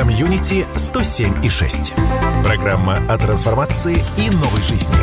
Комьюнити 107 и 6. Программа о трансформации и новой жизни.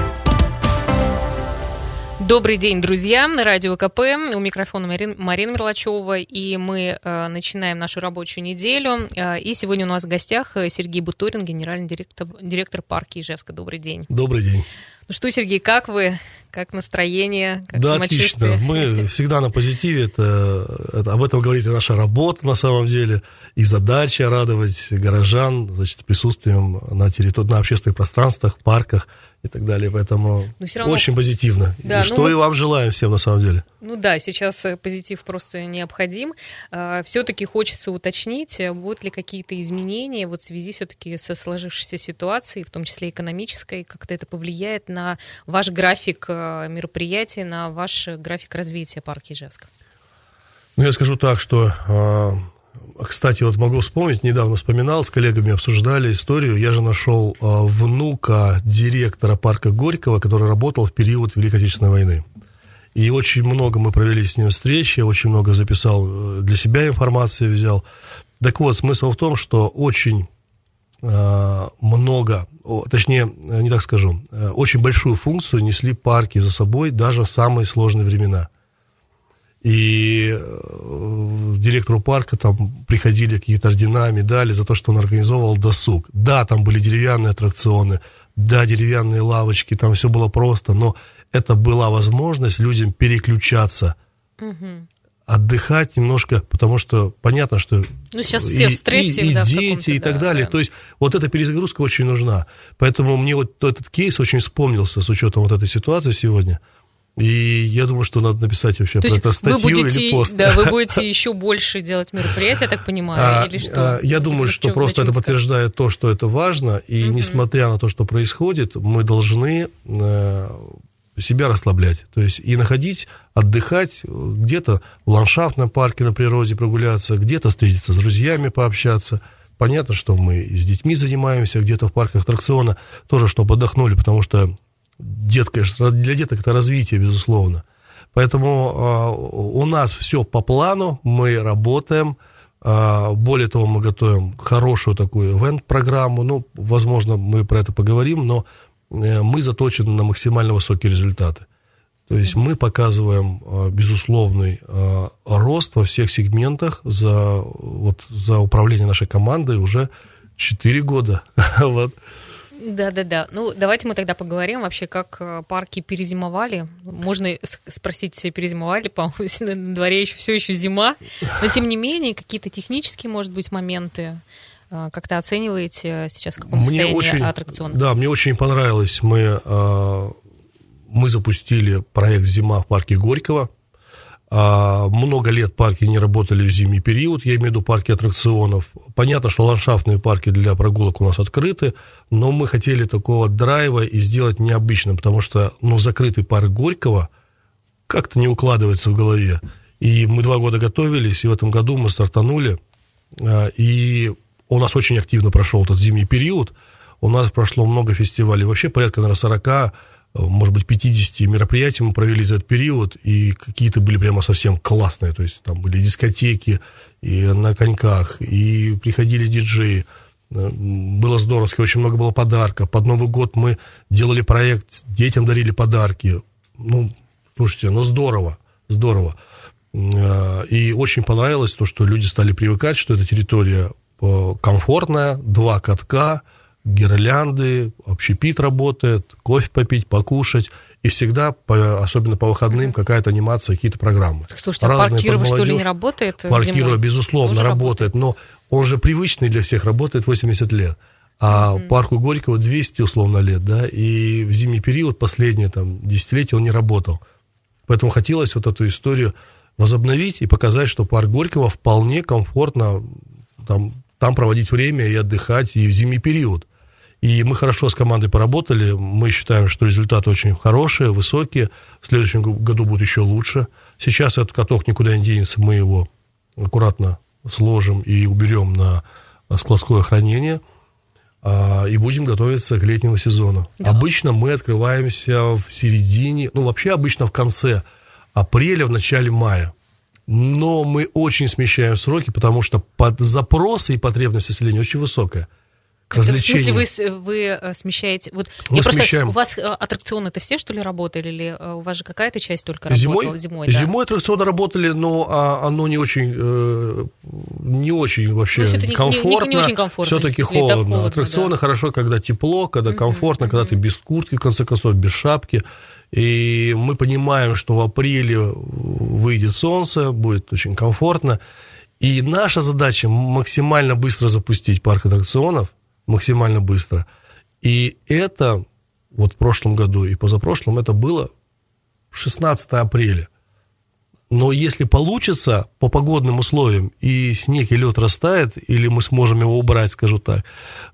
Добрый день, друзья. Радио КП. У микрофона Марин, Марина Мерлачева. И мы э, начинаем нашу рабочую неделю. Э, и сегодня у нас в гостях Сергей Бутурин, генеральный директор, директор парка Ижевска. Добрый день. Добрый день. Ну что, Сергей, как вы? Как настроение? Как да, отлично. Мы всегда на позитиве. Это, это, об этом говорит и наша работа на самом деле. И задача радовать горожан значит, присутствием на территории, на общественных пространствах, парках и так далее. Поэтому равно... очень позитивно. Да, и что ну, и вам желаем всем на самом деле. Ну да, сейчас э, позитив просто необходим. А, все-таки хочется уточнить, э, будут ли какие-то изменения вот в связи все-таки со сложившейся ситуацией, в том числе экономической, как-то это повлияет на ваш график э, мероприятий, на ваш график развития парка Ижевска? Ну, я скажу так, что а, кстати, вот могу вспомнить, недавно вспоминал, с коллегами обсуждали историю. Я же нашел э, внука директора парка Горького, который работал в период Великой Отечественной войны. И очень много мы провели с ним встречи, очень много записал э, для себя информации, взял. Так вот, смысл в том, что очень э, много, точнее, не так скажу, э, очень большую функцию несли парки за собой даже в самые сложные времена – и э, директору парка там приходили какие-то ордена, медали за то, что он организовывал досуг. Да, там были деревянные аттракционы, да, деревянные лавочки, там все было просто, но это была возможность людям переключаться, угу. Отдыхать немножко, потому что понятно, что ну, сейчас все и, в стрессе, и, и да, дети и так да, далее. Да. То есть вот эта перезагрузка очень нужна. Поэтому мне вот этот кейс очень вспомнился с учетом вот этой ситуации сегодня. И я думаю, что надо написать вообще То про это статью вы будете, или пост. Да, вы будете еще больше делать мероприятий, я так понимаю, а, или что? А, я думаю, что просто это подтверждает то, что это важно, и угу. несмотря на то, что происходит, мы должны э, себя расслаблять. То есть и находить, отдыхать где-то в ландшафтном парке на природе прогуляться, где-то встретиться с друзьями, пообщаться. Понятно, что мы с детьми занимаемся, где-то в парках аттракциона тоже, чтобы отдохнули, потому что детка, для деток это развитие, безусловно. Поэтому э, у нас все по плану, мы работаем. Э, более того, мы готовим хорошую такую ивент-программу. Ну, возможно, мы про это поговорим, но э, мы заточены на максимально высокие результаты. То есть мы показываем э, безусловный э, рост во всех сегментах за, вот, за управление нашей командой уже 4 года. вот. Да-да-да. Ну, давайте мы тогда поговорим вообще, как э, парки перезимовали. Можно спросить, перезимовали, по-моему, на дворе еще все еще зима. Но, тем не менее, какие-то технические, может быть, моменты э, как-то оцениваете сейчас в каком мне состоянии очень, аттракциона? Да, мне очень понравилось. Мы, э, мы запустили проект «Зима» в парке Горького. А, много лет парки не работали в зимний период, я имею в виду парки аттракционов. Понятно, что ландшафтные парки для прогулок у нас открыты, но мы хотели такого драйва и сделать необычным, потому что ну, закрытый парк Горького как-то не укладывается в голове. И мы два года готовились, и в этом году мы стартанули, а, и у нас очень активно прошел этот зимний период. У нас прошло много фестивалей, вообще порядка, наверное, 40 может быть, 50 мероприятий мы провели за этот период, и какие-то были прямо совсем классные, то есть там были дискотеки и на коньках, и приходили диджеи, было здорово, очень много было подарков. Под Новый год мы делали проект, детям дарили подарки. Ну, слушайте, ну здорово, здорово. И очень понравилось то, что люди стали привыкать, что эта территория э, комфортная, два катка – гирлянды, общепит работает, кофе попить, покушать. И всегда, по, особенно по выходным, какая-то анимация, какие-то программы. Слушайте, а Разные паркирова, что ли, не работает Паркирова, безусловно, Тоже работает, но он же привычный для всех, работает 80 лет. А mm-hmm. парку Горького 200 условно лет, да, и в зимний период, последние там десятилетия он не работал. Поэтому хотелось вот эту историю возобновить и показать, что парк Горького вполне комфортно там, там проводить время и отдыхать и в зимний период. И мы хорошо с командой поработали. Мы считаем, что результаты очень хорошие, высокие. В следующем году будет еще лучше. Сейчас этот каток никуда не денется. Мы его аккуратно сложим и уберем на складское хранение. А, и будем готовиться к летнему сезону. Да. Обычно мы открываемся в середине, ну вообще обычно в конце апреля, в начале мая. Но мы очень смещаем сроки, потому что под запросы и потребность населения очень высокая к развлечению. В смысле, вы, вы э, смещаете... Вот, мы я смещаем. Просто, у вас э, аттракционы это все, что ли, работали? Или э, у вас же какая-то часть только работала зимой? Зимой, да? зимой аттракционы работали, но а, оно не очень, э, не очень вообще ну, комфортно. Не, не, не очень комфортно. Все-таки холодно. холодно. Аттракционы да. хорошо, когда тепло, когда комфортно, mm-hmm. когда ты без куртки, в конце концов, без шапки. И мы понимаем, что в апреле выйдет солнце, будет очень комфортно. И наша задача максимально быстро запустить парк аттракционов, максимально быстро. И это вот в прошлом году и позапрошлом это было 16 апреля. Но если получится по погодным условиям, и снег и лед растает, или мы сможем его убрать, скажу так,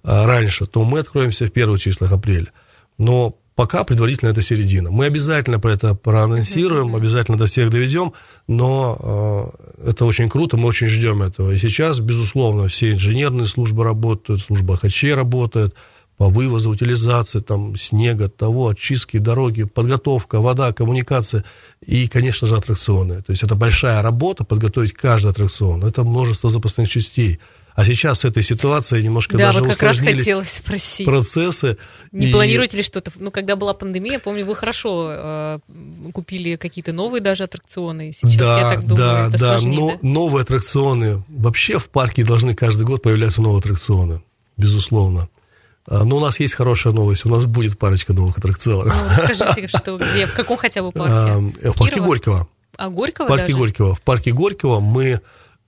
а, раньше, то мы откроемся в первых числах апреля. Но пока предварительно это середина. Мы обязательно про это проанонсируем, обязательно до всех доведем, но э, это очень круто, мы очень ждем этого. И сейчас, безусловно, все инженерные службы работают, служба ХЧ работает по вывозу, утилизации там, снега, того, очистки дороги, подготовка, вода, коммуникация и, конечно же, аттракционы. То есть это большая работа подготовить каждый аттракцион. Это множество запасных частей. А сейчас с этой ситуацией немножко да, даже вот как раз хотелось спросить. процессы. Не и... планируете ли что-то? Ну, когда была пандемия, помню, вы хорошо э, купили какие-то новые даже аттракционы. Сейчас, да, я так думаю, да, это да, сложнее, но да? новые аттракционы. Вообще в парке должны каждый год появляться новые аттракционы, безусловно. А, но у нас есть хорошая новость. У нас будет парочка новых аттракционов. Ну, расскажите, что, где, в каком хотя бы парке? А, в парке Горького. А Горького В парке даже? Горького. В парке Горького мы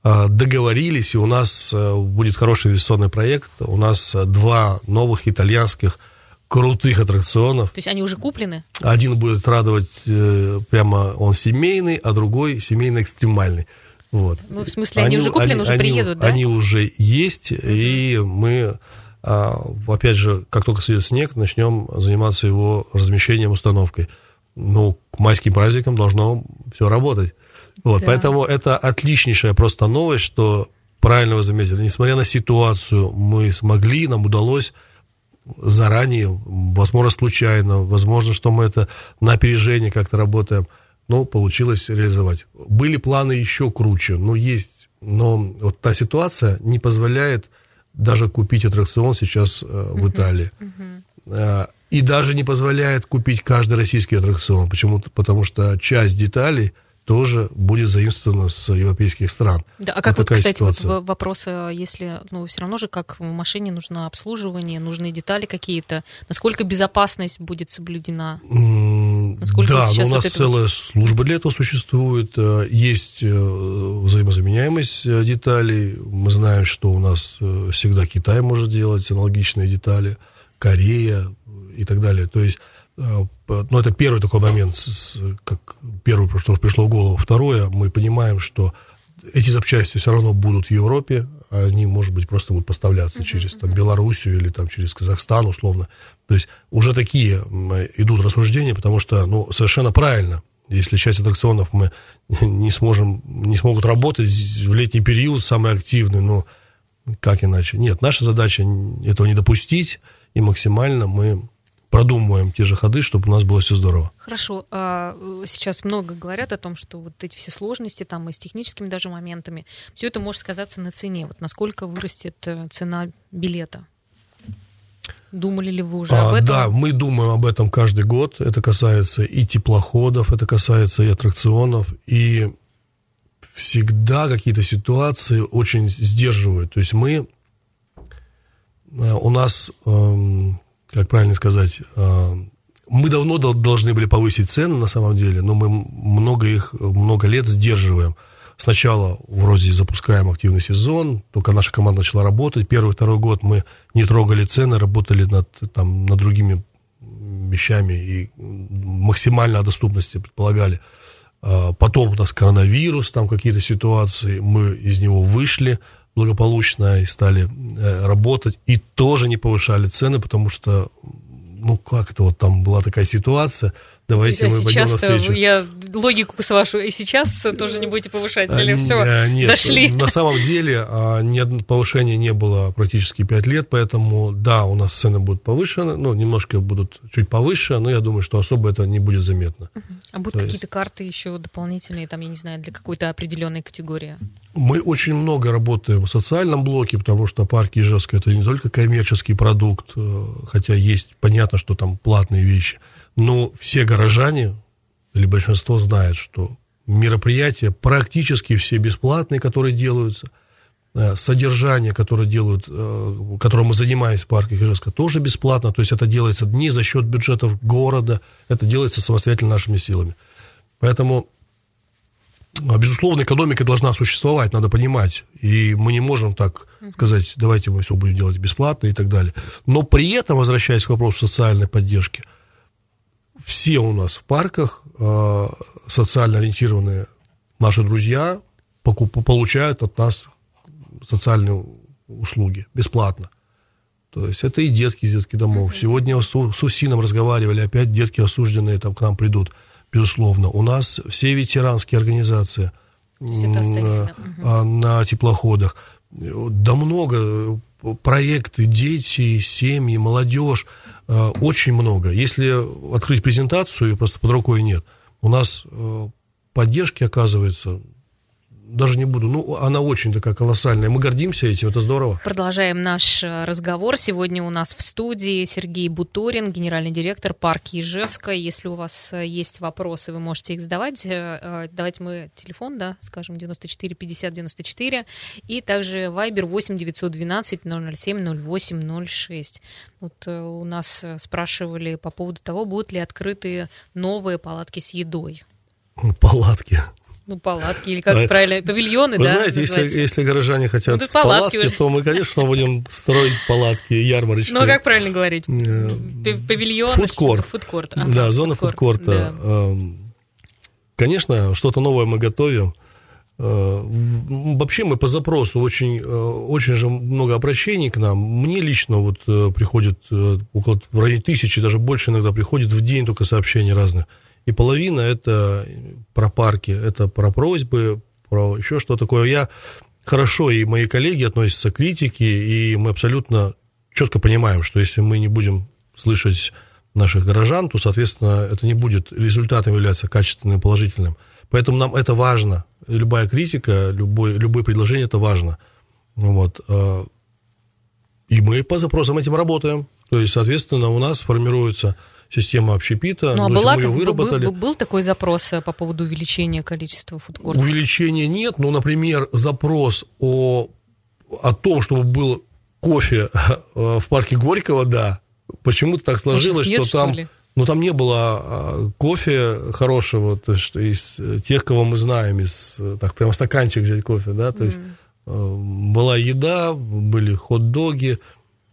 а, договорились, и у нас а, будет хороший инвестиционный проект. У нас два новых итальянских крутых аттракционов. То есть они уже куплены? Один будет радовать э, прямо он семейный, а другой семейно-экстремальный. Вот. Ну, в смысле, они, они уже куплены, они, уже приедут, они, да? Они уже есть, угу. и мы, опять же, как только сойдет снег, начнем заниматься его размещением, установкой. Ну, к майским праздникам должно все работать. Вот, да. Поэтому это отличнейшая просто новость, что правильно вы заметили, несмотря на ситуацию, мы смогли, нам удалось заранее, возможно, случайно, возможно, что мы это на опережение как-то работаем, но получилось реализовать. Были планы еще круче, но есть, но вот та ситуация не позволяет даже купить аттракцион сейчас э, в Италии. Uh-huh. И даже не позволяет купить каждый российский аттракцион. Почему-то, потому что часть деталей – тоже будет заимствовано с европейских стран. Да, а как вот, вот кстати, ситуация. вот вопрос, э, если, ну, все равно же, как в машине нужно обслуживание, нужны детали какие-то, насколько безопасность будет соблюдена? Насколько да, вот но у нас вот целая вот... служба для этого существует, э, есть э, взаимозаменяемость деталей, мы знаем, что у нас всегда Китай может делать аналогичные детали, Корея и так далее, то есть ну, это первый такой момент, как первое, что пришло в голову. Второе, мы понимаем, что эти запчасти все равно будут в Европе, они, может быть, просто будут поставляться uh-huh, через там, Белоруссию или там, через Казахстан, условно. То есть уже такие идут рассуждения, потому что, ну, совершенно правильно, если часть аттракционов мы не сможем, не смогут работать в летний период, самый активный, ну, как иначе? Нет, наша задача этого не допустить, и максимально мы продумываем те же ходы, чтобы у нас было все здорово. Хорошо. А, сейчас много говорят о том, что вот эти все сложности там и с техническими даже моментами, все это может сказаться на цене. Вот насколько вырастет э, цена билета? Думали ли вы уже а, об этом? Да, мы думаем об этом каждый год. Это касается и теплоходов, это касается и аттракционов, и всегда какие-то ситуации очень сдерживают. То есть мы э, у нас эм, как правильно сказать, а, мы давно должны были повысить цены на самом деле, но мы много их, много лет сдерживаем. Сначала вроде запускаем активный сезон, только наша команда начала работать. Первый, второй год мы не трогали цены, работали над, там, над другими вещами и максимально о доступности предполагали. А, потом у нас коронавирус, там какие-то ситуации, мы из него вышли, благополучно и стали э, работать, и тоже не повышали цены, потому что, ну, как это вот там была такая ситуация, давайте мы пойдем навстречу. Я логику с вашу и сейчас тоже не будете повышать, или а, все, нет, дошли? На самом деле ни повышения не было практически 5 лет, поэтому да, у нас цены будут повышены, ну, немножко будут чуть повыше, но я думаю, что особо это не будет заметно. А будут какие-то карты еще дополнительные, там, я не знаю, для какой-то определенной категории? Мы очень много работаем в социальном блоке, потому что парк Ижевска это не только коммерческий продукт, э, хотя есть, понятно, что там платные вещи, но все горожане или большинство знает, что мероприятия практически все бесплатные, которые делаются, э, содержание, которое делают, э, которым мы занимаемся в парке Ижевска, тоже бесплатно, то есть это делается не за счет бюджетов города, это делается самостоятельно нашими силами. Поэтому а, безусловно, экономика должна существовать, надо понимать. И мы не можем так сказать, давайте мы все будем делать бесплатно и так далее. Но при этом, возвращаясь к вопросу социальной поддержки, все у нас в парках э, социально ориентированные наши друзья покуп, получают от нас социальные услуги бесплатно. То есть это и детки из детских домов. Сегодня с, с УСИНом разговаривали, опять детки осужденные там к нам придут безусловно. У нас все ветеранские организации на, а, на теплоходах. Да много проекты, дети, семьи, молодежь, а, очень много. Если открыть презентацию, просто под рукой нет, у нас а, поддержки, оказывается, даже не буду. Ну, она очень такая колоссальная. Мы гордимся этим, это здорово. Продолжаем наш э, разговор. Сегодня у нас в студии Сергей Буторин, генеральный директор парка Ижевска. Если у вас э, есть вопросы, вы можете их задавать. Э, давайте мы телефон, да, скажем, 94 50 94. И также Viber 8 912 007 08 06. Вот у нас спрашивали по поводу того, будут ли открыты новые палатки с едой. Палатки. Ну, палатки, или как правильно, павильоны, Вы да? знаете, если, если горожане хотят ну, палатки, палатки то мы, конечно, будем строить палатки ярмарочные. Ну, а как правильно говорить? Э, павильон? Фудкорт. Фудкорт. Ага, да, зона фудкорта. Да. Эм, конечно, что-то новое мы готовим. Э, вообще мы по запросу очень, э, очень же много обращений к нам. Мне лично вот приходит около в районе тысячи, даже больше иногда приходит в день только сообщений разных. И половина это про парки, это про просьбы, про еще что такое. Я хорошо, и мои коллеги относятся к критике, и мы абсолютно четко понимаем, что если мы не будем слышать наших горожан, то, соответственно, это не будет результатом являться качественным, положительным. Поэтому нам это важно. Любая критика, любое, любое предложение – это важно. Вот. А, и мы по запросам этим работаем. То есть, соответственно, у нас формируется система общепита. Ну, а была, ее выработали. Был, был такой запрос э, по поводу увеличения количества фудкортов? Увеличения нет, но, например, запрос о, о том, чтобы был кофе э, в парке Горького, да. Почему-то так сложилось, нет, что там... Что ну, там не было а, кофе хорошего, то есть из тех, кого мы знаем, из, так, прямо стаканчик взять кофе, да, то mm. есть э, была еда, были хот-доги,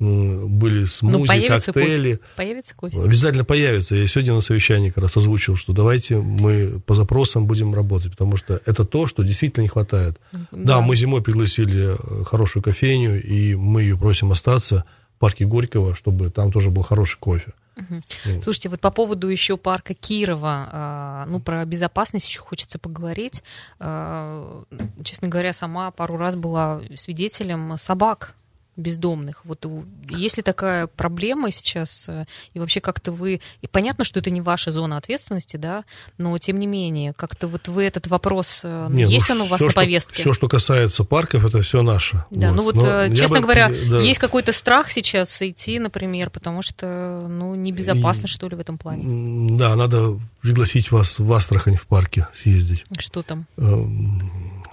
были смузи, ну, появится коктейли. Кофе. Появится кофе? Обязательно появится. Я сегодня на совещании как раз озвучил, что давайте мы по запросам будем работать, потому что это то, что действительно не хватает. Да, да мы зимой пригласили э, хорошую кофейню, и мы ее просим остаться в парке Горького, чтобы там тоже был хороший кофе. Угу. Слушайте, вот по поводу еще парка Кирова, а, ну, про безопасность еще хочется поговорить. А, честно говоря, сама пару раз была свидетелем собак бездомных. Вот есть ли такая проблема сейчас, э, и вообще как-то вы... И понятно, что это не ваша зона ответственности, да, но тем не менее, как-то вот вы этот вопрос... Э, Нет, есть ну, он у вас все, на повестке? Что, все, что касается парков, это все наше. Да, вот. ну вот, но э, честно бы, говоря, да. есть какой-то страх сейчас идти, например, потому что, ну, небезопасно, и, что ли, в этом плане? Да, надо пригласить вас в Астрахань в парке съездить. Что там?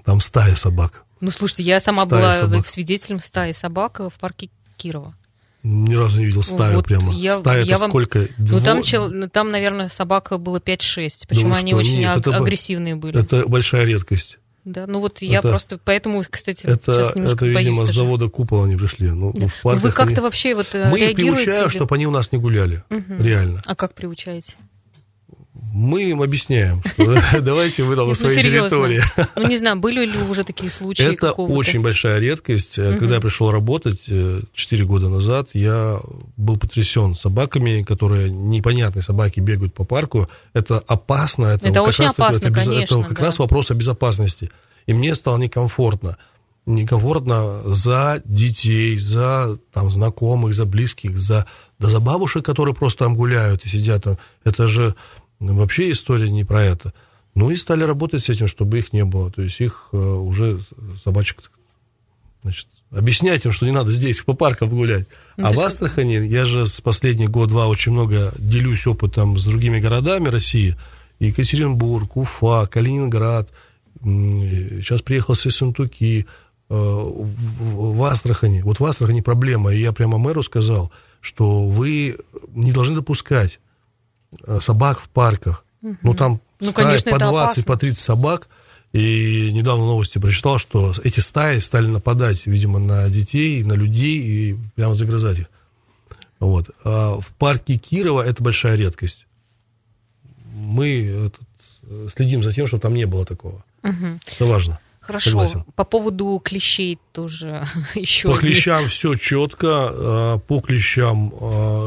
Там стая собак. Ну, слушайте, я сама стая была собак. свидетелем стаи собак в парке Кирова. Ни разу не видел стаю вот прямо. Я, Стая я это вам... сколько? Ну, там, чел... Ну, там, наверное, собака было 5-6. Почему да они что? очень Нет, аг- это, агрессивные были. Это большая редкость. Да, ну вот я это, просто поэтому, кстати, это, сейчас немножко Это, видимо, с завода Купола они пришли. Ну, да. в Вы как-то они... вообще вот Мы их приучаем, или... чтобы они у нас не гуляли. Угу. Реально. А как приучаете? Мы им объясняем, давайте вы там на Ну, своей серьезно. территории. Ну, не знаю, были ли уже такие случаи Это очень большая редкость. Когда я пришел работать 4 года назад, я был потрясен собаками, которые непонятные собаки бегают по парку. Это опасно. Это, очень опасно, это, как раз вопрос о безопасности. И мне стало некомфортно. Некомфортно за детей, за там, знакомых, за близких, за, да за бабушек, которые просто там гуляют и сидят. Это же вообще история не про это. Ну и стали работать с этим, чтобы их не было. То есть их э, уже собачек значит, объяснять им, что не надо здесь по паркам гулять. Ну, а в Астрахани я же с последних год-два очень много делюсь опытом с другими городами России. Екатеринбург, Уфа, Калининград. м, Сейчас приехал с Ессентуки. э, В Астрахани. Вот в Астрахани проблема. И я прямо мэру сказал, что вы не должны допускать э, собак в парках. Ну, там Ну, стаи конечно, по это 20, опасно. по 30 собак. И недавно новости прочитал, что эти стаи стали нападать, видимо, на детей, на людей и прямо загрызать их. Вот. А в парке Кирова это большая редкость. Мы этот, э, следим за тем, чтобы там не было такого. Это важно. Хорошо. Согласен. По поводу клещей тоже еще. По клещам все четко, по клещам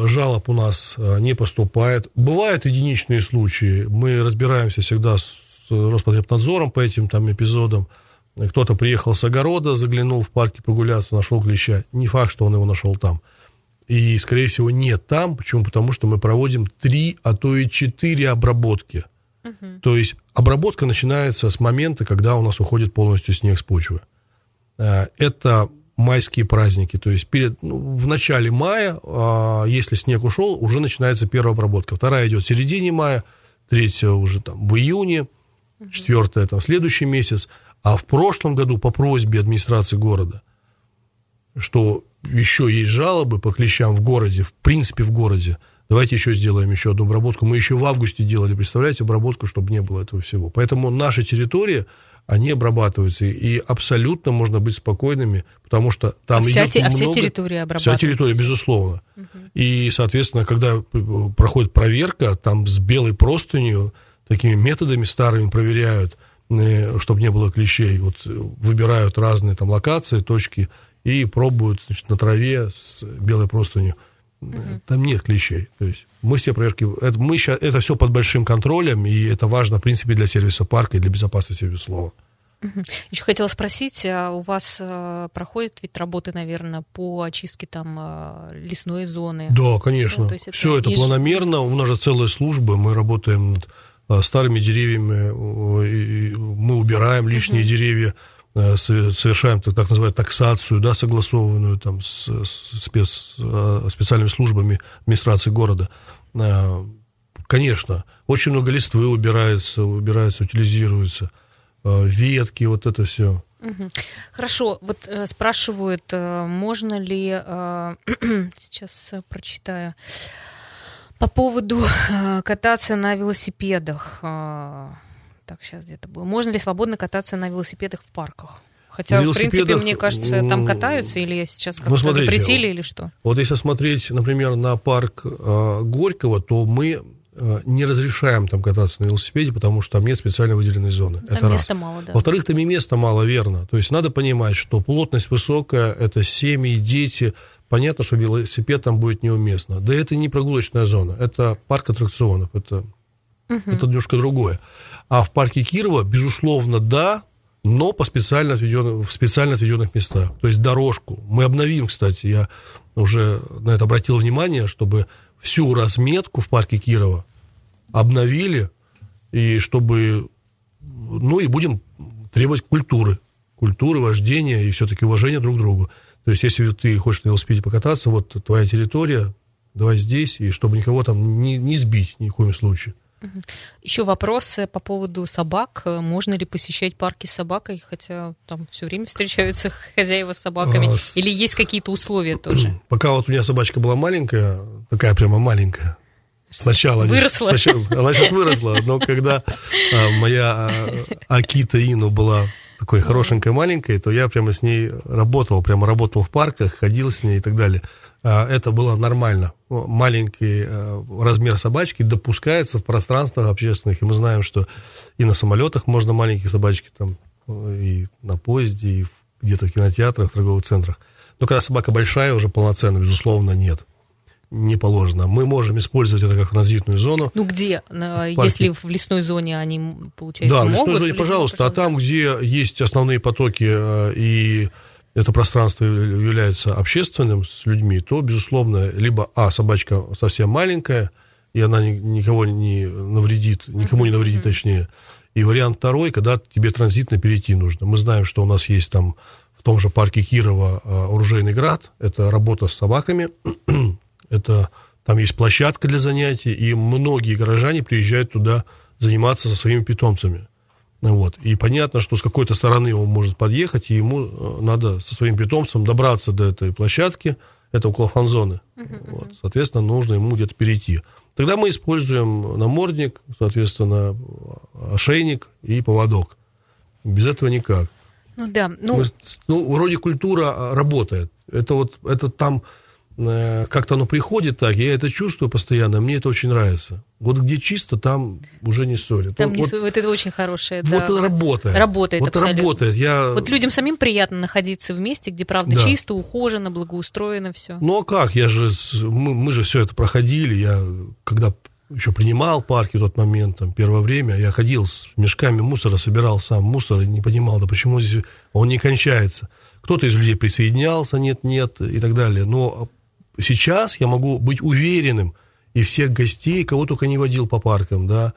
жалоб у нас э, не поступает. Бывают единичные случаи, мы разбираемся всегда с Роспотребнадзором по этим там эпизодам. Кто-то приехал с огорода, заглянул в парке прогуляться, нашел клеща. Не факт, что он его нашел там. И, скорее всего, нет там. Почему? Потому что мы проводим три, а то и четыре обработки. То есть обработка начинается с момента, когда у нас уходит полностью снег с почвы. Э, Это майские праздники. То есть перед, ну, в начале мая, а, если снег ушел, уже начинается первая обработка. Вторая идет в середине мая, третья уже там в июне, четвертая там следующий месяц. А в прошлом году по просьбе администрации города, что еще есть жалобы по клещам в городе, в принципе в городе, давайте еще сделаем еще одну обработку. Мы еще в августе делали, представляете, обработку, чтобы не было этого всего. Поэтому наши территории, они обрабатываются, и абсолютно можно быть спокойными, потому что там А вся идет те- а вся много- территория Вся обрабатывается? территория, безусловно. И, соответственно, когда э, проходит проверка, там с белой простынью, такими методами старыми проверяют, э, чтобы не было клещей. Вот э, выбирают разные там локации, точки и пробуют значит, на траве с белой простынью. Э, Там нет клещей. То есть мы все проверки, это, мы ща- это все под большим контролем, и это важно, в принципе, для сервиса парка и для безопасности, безусловно. Еще хотела спросить, а у вас э, проходит вид работы, наверное, по очистке там э, лесной зоны? Да, конечно. Ну, то есть это Все это еж- планомерно. У нас же целая служба. Мы работаем над а, старыми деревьями. э, Мы убираем лишние деревья, э, со- совершаем так, называемую таксацию, да, согласованную там с, с спец, э, специальными службами администрации города. А, Конечно, очень много листвы убирается, убирается, утилизируется, э, ветки, вот это все. Хорошо, вот э, спрашивают, э, можно ли, э, сейчас э, прочитаю, по поводу э, кататься на велосипедах. Так, сейчас где-то было. Можно ли свободно кататься на велосипедах в парках? Хотя, в принципе, мне кажется, там м, катаются, или я сейчас ну, как-то смотрите, запретили, или что? Вот если смотреть, например, на парк э, Горького, то мы э, не разрешаем там кататься на велосипеде, потому что там нет специально выделенной зоны. Там это раз. места мало, да. Во-вторых, там и места мало, верно. То есть надо понимать, что плотность высокая, это семьи, дети. Понятно, что велосипед там будет неуместно. Да это не прогулочная зона, это парк аттракционов, это, это немножко другое. А в парке Кирова, безусловно, да, но по специально отведенным, в специально отведенных местах. То есть дорожку. Мы обновим, кстати, я уже на это обратил внимание, чтобы всю разметку в парке Кирова обновили, и чтобы, ну и будем требовать культуры, культуры, вождения и все-таки уважения друг к другу. То есть, если ты хочешь на велосипеде покататься, вот твоя территория, давай здесь, и чтобы никого там не, не сбить ни в коем случае. Еще вопросы по поводу собак. Э, Можно ли посещать парки с собакой, хотя там все время встречаются хозяева с собаками? А, Или есть какие-то условия тоже? Пока вот у меня собачка была маленькая, такая прямо маленькая, сначала... Выросла. сначала- она сейчас выросла, но когда а, моя а, Акита Ину была такой хорошенькой, маленькой, то я прямо с ней работал, прямо работал в парках, ходил с ней и так далее. А, это было нормально. Маленький э, размер собачки допускается в пространствах общественных, и мы знаем, что и на самолетах можно маленькие собачки, там, и на поезде, и где-то в кинотеатрах, в торговых центрах. Но когда собака большая, уже полноценно, безусловно, нет не положено. Мы можем использовать это как транзитную зону. Ну где? Если в лесной зоне они, получается, да, могут? Да, в лесной зоне, пожалуйста. пожалуйста. А там, где есть основные потоки э, и это пространство является общественным с людьми, то, безусловно, либо, а, собачка совсем маленькая, и она никого не навредит, никому не навредит, точнее. И вариант второй, когда тебе транзитно перейти нужно. Мы знаем, что у нас есть там в том же парке Кирова э, оружейный град, это работа с собаками, это там есть площадка для занятий, и многие горожане приезжают туда заниматься со своими питомцами. Вот. И понятно, что с какой-то стороны он может подъехать, и ему э, надо со своим питомцем добраться до этой площадки, это около фан-зоны. Uh-huh, вот. Соответственно, нужно ему где-то перейти. Тогда мы используем намордник, соответственно, ошейник и поводок. Без этого никак. Ну да. Ну... Мы, ну, вроде культура работает. Это вот это там как-то оно приходит так, я это чувствую постоянно, мне это очень нравится. Вот где чисто, там уже не ссорят. Там вот, не, вот, это очень хорошее. Вот да. это работает. Работает вот абсолютно. работает. Я... Вот людям самим приятно находиться в месте, где, правда, да. чисто, ухожено, благоустроено все. Ну а как? Я же, мы, мы же все это проходили. Я когда еще принимал парки в тот момент, там, первое время, я ходил с мешками мусора, собирал сам мусор и не понимал, да почему здесь он не кончается. Кто-то из людей присоединялся, нет, нет, и так далее. Но сейчас я могу быть уверенным, и всех гостей, кого только не водил по паркам, да,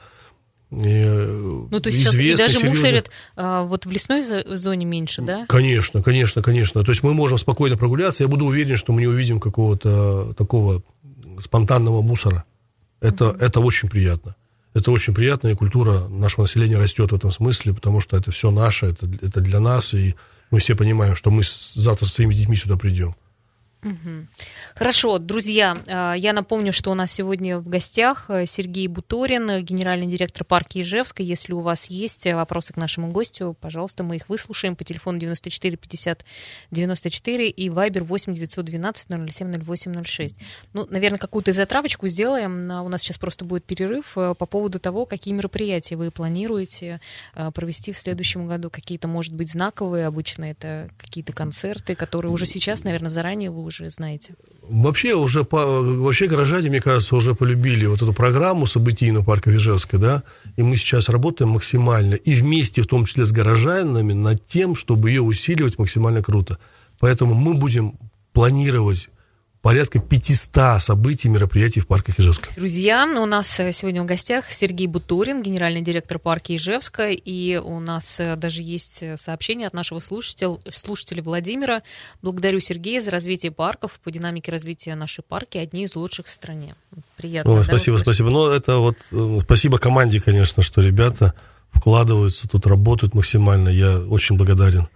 ну, то есть сейчас и даже серьезно... мусорят а, вот в лесной зоне меньше, да? Конечно, конечно, конечно. То есть мы можем спокойно прогуляться. Я буду уверен, что мы не увидим какого-то такого спонтанного мусора. Это, uh-huh. это очень приятно. Это очень приятно, и культура нашего населения растет в этом смысле, потому что это все наше, это, это для нас, и мы все понимаем, что мы завтра со своими детьми сюда придем. Хорошо, друзья, а, я напомню, что у нас сегодня в гостях э, Сергей Буторин, генеральный директор парка Ижевска. Если у вас есть вопросы к нашему гостю, пожалуйста, мы их выслушаем по телефону 94 50 94 и Вайбер 8 912 007 0806. Ну, наверное, какую-то затравочку сделаем. У нас сейчас просто будет перерыв э, по поводу того, какие мероприятия вы планируете э, провести в следующем году. Какие-то, может быть, знаковые, обычно это какие-то концерты, которые уже сейчас, наверное, заранее вы уже уже знаете? Вообще уже по, вообще горожане, мне кажется, уже полюбили вот эту программу событийную парка Вижевска, да, и мы сейчас работаем максимально, и вместе, в том числе с горожанами, над тем, чтобы ее усиливать максимально круто. Поэтому мы будем планировать порядка 500 событий, мероприятий в парке Ижевска. Друзья, у нас э, сегодня в гостях Сергей Бутурин, генеральный директор парка Ижевска, и у нас э, даже есть э, сообщение от нашего слушателя, слушателя Владимира. Благодарю Сергея за развитие парков. По динамике развития нашей парки одни из лучших в стране. Приятно. Ой, да, спасибо, спасибо. Ну, это вот спасибо команде, конечно, что ребята вкладываются, тут работают максимально. Я очень благодарен.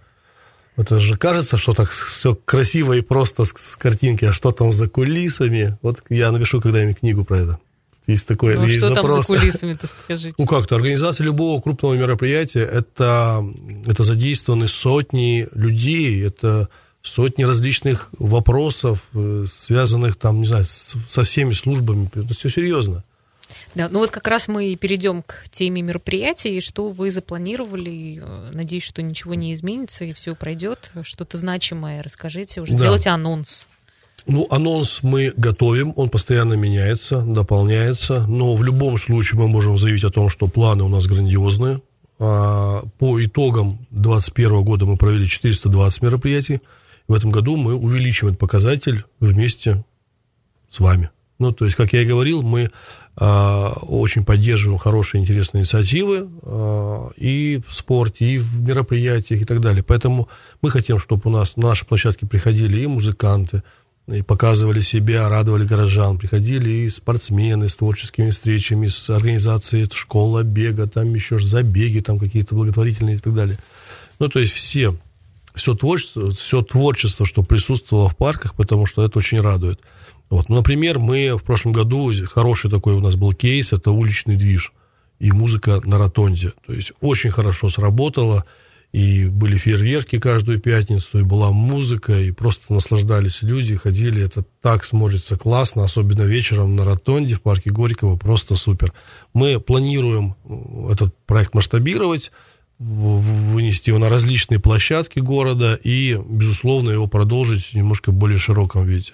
Это же кажется, что так все красиво и просто с, с картинки, а что там за кулисами? Вот я напишу когда-нибудь книгу про это. Есть такой ну, есть что запрос. там за кулисами-то скажите? Ну как-то, организация любого крупного мероприятия, это, это задействованы сотни людей, это сотни различных вопросов, э, связанных там, не знаю, со всеми службами. Это все серьезно. Да, ну вот как раз мы перейдем к теме мероприятий, что вы запланировали. Э, надеюсь, что ничего не изменится и все пройдет. Что-то значимое расскажите уже. Да. Сделайте анонс. Ну, анонс мы готовим, он постоянно меняется, дополняется, но в любом случае мы можем заявить о том, что планы у нас грандиозные. А, по итогам 2021 года мы провели 420 мероприятий. В этом году мы увеличим этот показатель вместе с вами. Ну, то есть, как я и говорил, мы очень поддерживаем хорошие, интересные инициативы э, и в спорте, и в мероприятиях и так далее. Поэтому мы хотим, чтобы у нас на наши площадки приходили и музыканты, и показывали себя, радовали горожан. Приходили и спортсмены с творческими встречами, с организацией школа бега, там еще забеги, там какие-то благотворительные и так далее. Ну, то есть все, все творчество, все творчество, что присутствовало в парках, потому что это очень радует. Вот. Ну, например, мы в прошлом году, хороший такой у нас был кейс, это уличный движ и музыка на ротонде. То есть очень хорошо сработало, и были фейерверки каждую пятницу, и была музыка, и просто наслаждались люди, ходили. Это так смотрится классно, особенно вечером на ротонде в парке Горького, просто супер. Мы планируем этот проект масштабировать, вынести его на различные площадки города и, безусловно, его продолжить в немножко более широком виде.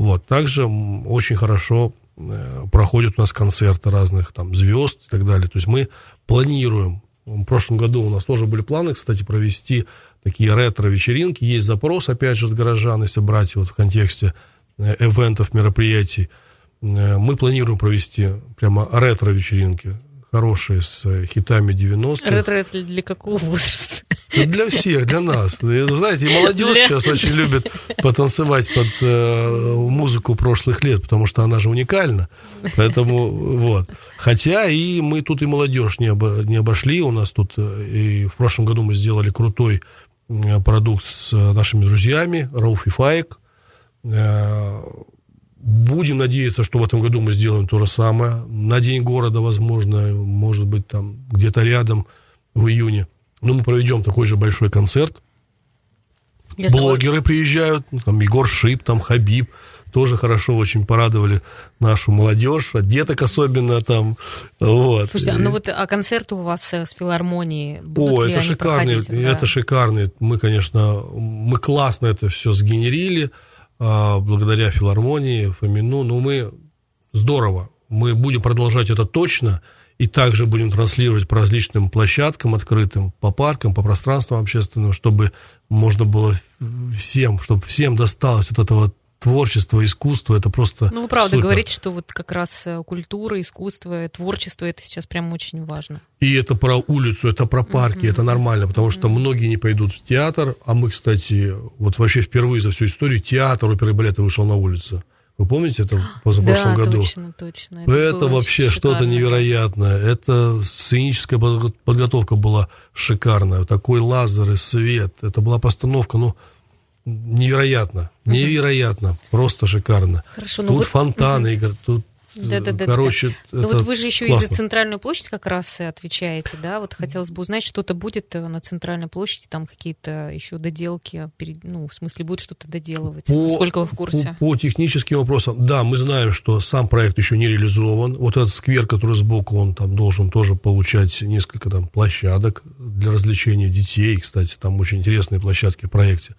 Вот. Также очень хорошо э, проходят у нас концерты разных там звезд и так далее. То есть мы планируем в прошлом году у нас тоже были планы, кстати, провести такие ретро-вечеринки. Есть запрос, опять же, от горожан, если брать вот в контексте э, эвентов, мероприятий. Э, мы планируем провести прямо ретро-вечеринки хорошие с э, хитами 90-х. Ретро это для какого возраста? Для всех, для нас. Знаете, и молодежь для... сейчас очень любит потанцевать под э, музыку прошлых лет, потому что она же уникальна. Поэтому вот. Хотя и мы тут и молодежь не, обо, не обошли. У нас тут э, и в прошлом году мы сделали крутой э, продукт с нашими друзьями, Рауф и Фаек. Будем надеяться, что в этом году мы сделаем то же самое. На День города, возможно, может быть, там где-то рядом в июне. Но мы проведем такой же большой концерт. Если Блогеры вы... приезжают, ну, там Егор Шип, там Хабиб, тоже хорошо очень порадовали нашу молодежь, а деток особенно там. Вот. Слушайте, а ну вот а концерты у вас э, с филармонией будут О, это шикарные, да? это шикарные. Мы, конечно, мы классно это все сгенерили. А, благодаря филармонии, Фомину. Ну, мы здорово. Мы будем продолжать это точно. И также будем транслировать по различным площадкам открытым, по паркам, по пространствам общественным, чтобы можно было всем, чтобы всем досталось от этого творчество, искусство, это просто Ну, вы правда супер. говорите, что вот как раз э, культура, искусство, творчество, это сейчас прям очень важно. И это про улицу, это про парки, mm-hmm. это нормально, потому что mm-hmm. многие не пойдут в театр, а мы, кстати, вот вообще впервые за всю историю театр оперы балета вышел на улицу. Вы помните это в позапрошлом да, году? точно, точно. Это, это вообще что-то невероятное. Это сценическая подготовка была шикарная. Такой лазер и свет. Это была постановка, ну, невероятно. Невероятно. Просто шикарно. Хорошо, ну тут вот... фонтаны, угу. тут да, да, да, Короче, да. Но вот вы же еще классно. и за центральную площадь как раз отвечаете, да? Вот хотелось бы узнать, что-то будет э, на центральной площади, там какие-то еще доделки, ну, в смысле, будет что-то доделывать? По, Сколько вы в курсе? По, по техническим вопросам, да, мы знаем, что сам проект еще не реализован. Вот этот сквер, который сбоку, он там должен тоже получать несколько там площадок для развлечения детей. Кстати, там очень интересные площадки в проекте.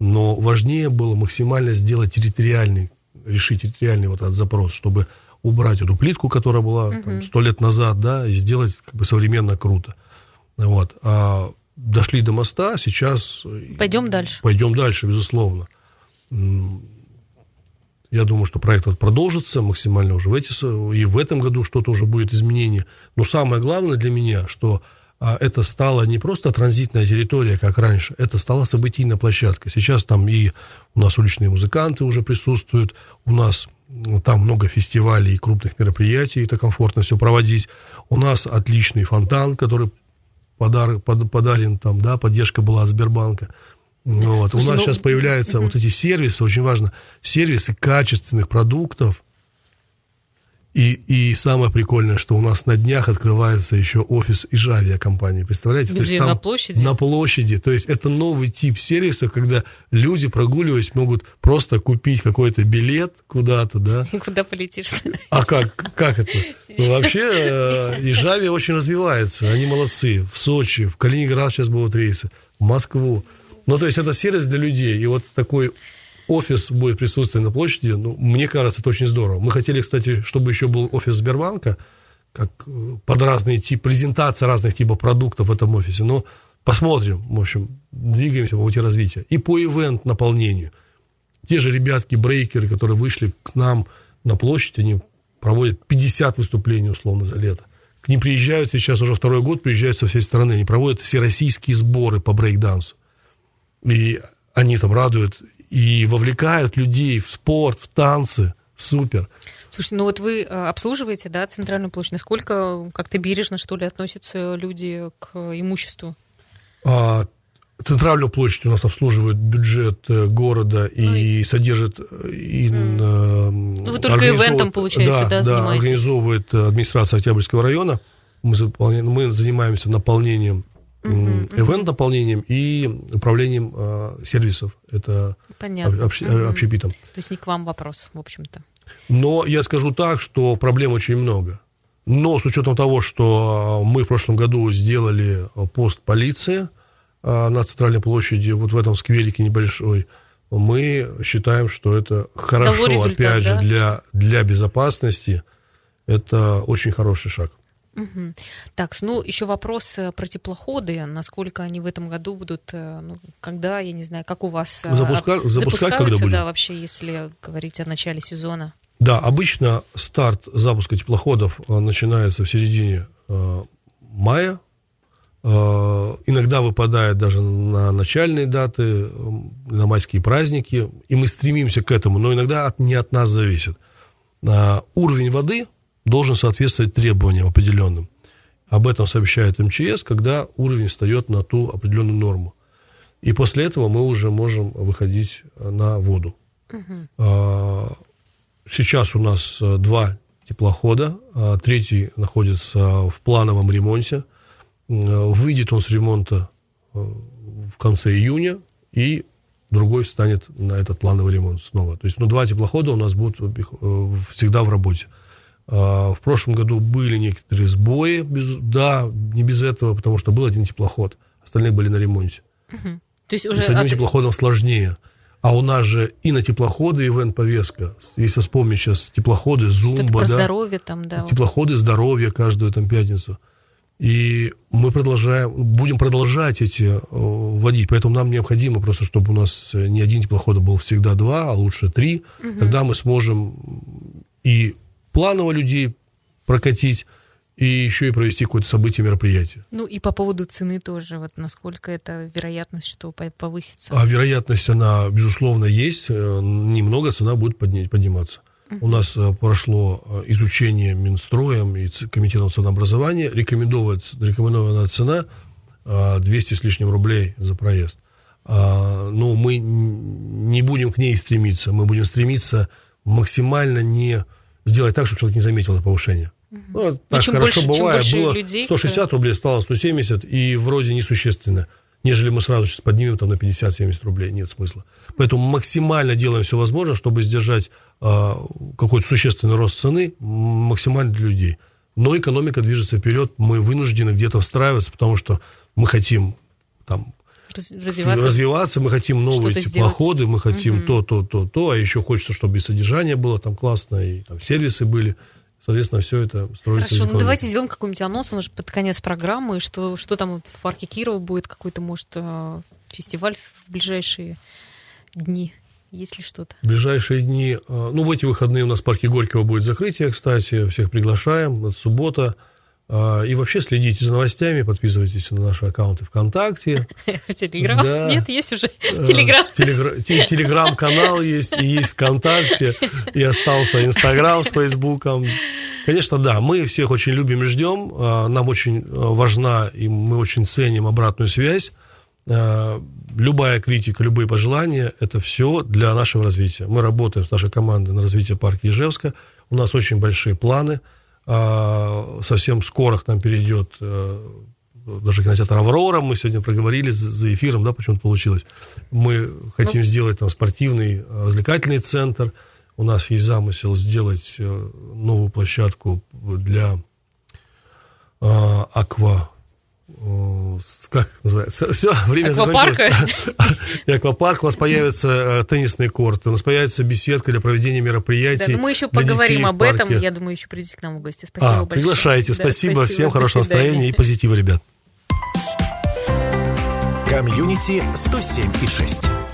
Но важнее было максимально сделать территориальный, решить территориальный вот этот запрос, чтобы убрать эту плитку, которая была сто угу. лет назад, да, и сделать как бы современно круто. Вот. А дошли до моста, сейчас... Пойдем дальше. Пойдем дальше, безусловно. Я думаю, что проект этот продолжится максимально уже в эти, и в этом году что-то уже будет изменение. Но самое главное для меня, что это стало не просто транзитная территория, как раньше, это стала событийная площадка. Сейчас там и у нас уличные музыканты уже присутствуют, у нас там много фестивалей и крупных мероприятий, это комфортно все проводить. У нас отличный фонтан, который подар, под, подарен там, да, поддержка была от Сбербанка. Вот. Слушай, у нас ну, сейчас появляются вот эти сервисы, очень важно, сервисы качественных продуктов, и, и самое прикольное, что у нас на днях открывается еще офис Ижавия компании, представляете? Где, То есть там, на площади? На площади. То есть это новый тип сервисов, когда люди, прогуливаясь, могут просто купить какой-то билет куда-то, да? Куда полетишь? А как, как это? Ну, вообще, э, Ижавия очень развивается, они молодцы. В Сочи, в Калининград сейчас будут рейсы, в Москву. Ну, то есть это сервис для людей. И вот такой офис будет присутствовать на площади, ну, мне кажется, это очень здорово. Мы хотели, кстати, чтобы еще был офис Сбербанка, как э, под разные типы, презентация разных типов продуктов в этом офисе. Но посмотрим, в общем, двигаемся по пути развития. И по ивент наполнению. Те же ребятки, брейкеры, которые вышли к нам на площадь, они проводят 50 выступлений условно за лето. К ним приезжают сейчас уже второй год, приезжают со всей страны. Они проводят все российские сборы по брейкдансу. И они там радуют и вовлекают людей в спорт, в танцы. Супер. Слушайте, ну вот вы э, обслуживаете, да, центральную площадь. Насколько как-то бережно, что ли, относятся люди к имуществу? А, центральную площадь у нас обслуживает бюджет э, города ну, и, и содержит э, и mm. ну, вы только ивентом, получается, да, да, да организовывает администрация Октябрьского района. Мы, мы занимаемся наполнением ивент-наполнением и управлением э, сервисов. Это Понятно. Общ, угу. общепитом. То есть не к вам вопрос, в общем-то. Но я скажу так, что проблем очень много. Но с учетом того, что мы в прошлом году сделали пост полиции на центральной площади, вот в этом скверике небольшой, мы считаем, что это хорошо, опять же, да? для, для безопасности. Это очень хороший шаг. Угу. Так, ну еще вопрос э, про теплоходы. Насколько они в этом году будут, э, ну, когда, я не знаю, как у вас э, Запуска... запускать когда будем? да, вообще, если говорить о начале сезона? Да, обычно старт запуска теплоходов начинается в середине э, мая. Иногда выпадает даже на начальные даты, на майские праздники, и мы стремимся к этому, но иногда от, не от нас зависит. Уровень воды должен соответствовать требованиям определенным. Об этом сообщает МЧС, когда уровень встает на ту определенную норму. И после этого мы уже можем выходить на воду. Угу. Сейчас у нас э, два теплохода, а третий находится в плановом ремонте. Выйдет он с ремонта э, в конце июня, и другой встанет на этот плановый ремонт снова. То есть, ну, два теплохода у нас будут э, всегда в работе. А, в прошлом году были некоторые сбои, без, да, не без этого, потому что был один теплоход, остальные были на ремонте. Угу. То есть уже и с одним от... теплоходом сложнее. А у нас же и на теплоходы ивент-повестка. Если вспомнить сейчас теплоходы, зумба, да. здоровье там, да. Теплоходы здоровья каждую там пятницу. И мы продолжаем, будем продолжать эти э, водить. Поэтому нам необходимо просто, чтобы у нас не один теплоход был всегда два, а лучше три. Угу. Тогда мы сможем и планово людей прокатить, и еще и провести какое-то событие, мероприятие. Ну и по поводу цены тоже, вот насколько это вероятность, что повысится? А вероятность, она, безусловно, есть. Э, немного цена будет поднять, подниматься. У нас э, прошло э, изучение Минстроем и Комитетом ценообразования. Рекомендованная цена 200 с лишним рублей за проезд. А, ну, мы не будем к ней стремиться. Мы будем стремиться максимально не сделать так, чтобы человек не заметил это повышение. Угу. Ну, так чем хорошо больше, бывает. Чем Было людей, 160 кто... рублей, стало 170, и вроде несущественно. Нежели мы сразу сейчас поднимем там на 50-70 рублей. Нет смысла. Поэтому максимально делаем все возможное, чтобы сдержать э, какой-то существенный рост цены максимально для людей. Но экономика движется вперед, мы вынуждены где-то встраиваться, потому что мы хотим там развиваться. развиваться, мы хотим новые теплоходы, мы хотим угу. то, то, то, то, а еще хочется, чтобы и содержание было там классное, и там сервисы были. Соответственно, все это строится. Хорошо, ну давайте сделаем какой-нибудь анонс, он же под конец программы, что, что там в парке Кирова будет какой-то, может, э, фестиваль в ближайшие дни. Есть ли что-то? В ближайшие дни, э, ну, в эти выходные у нас в парке Горького будет закрытие, кстати, всех приглашаем, это суббота. А, и вообще следите за новостями, подписывайтесь на наши аккаунты ВКонтакте. Телеграм? Да. Нет, есть уже а, Телеграм. Телеграм-канал есть, и есть ВКонтакте, и остался Инстаграм с Фейсбуком. Конечно, да, мы всех очень любим и ждем. А, нам очень важна, и мы очень ценим обратную связь. Любая критика, любые пожелания – это все для нашего развития. Мы работаем с нашей командой на развитие парка Ижевска. У нас очень большие планы – совсем скоро к нам перейдет э, даже кинотеатр «Аврора», мы сегодня проговорили за эфиром, да, почему-то получилось. Мы хотим ну. сделать там спортивный развлекательный центр. У нас есть замысел сделать э, новую площадку для а, аква как называется, все, время Аквапарка? закончилось. И аквапарк, у нас появится э, теннисный корт, у нас появится беседка для проведения мероприятий. Да, ну мы еще поговорим об этом, я думаю, еще придите к нам в гости. Спасибо а, большое. Приглашайте, да, спасибо, спасибо, всем хорошего настроения и позитива, ребят. Комьюнити 107 и 6.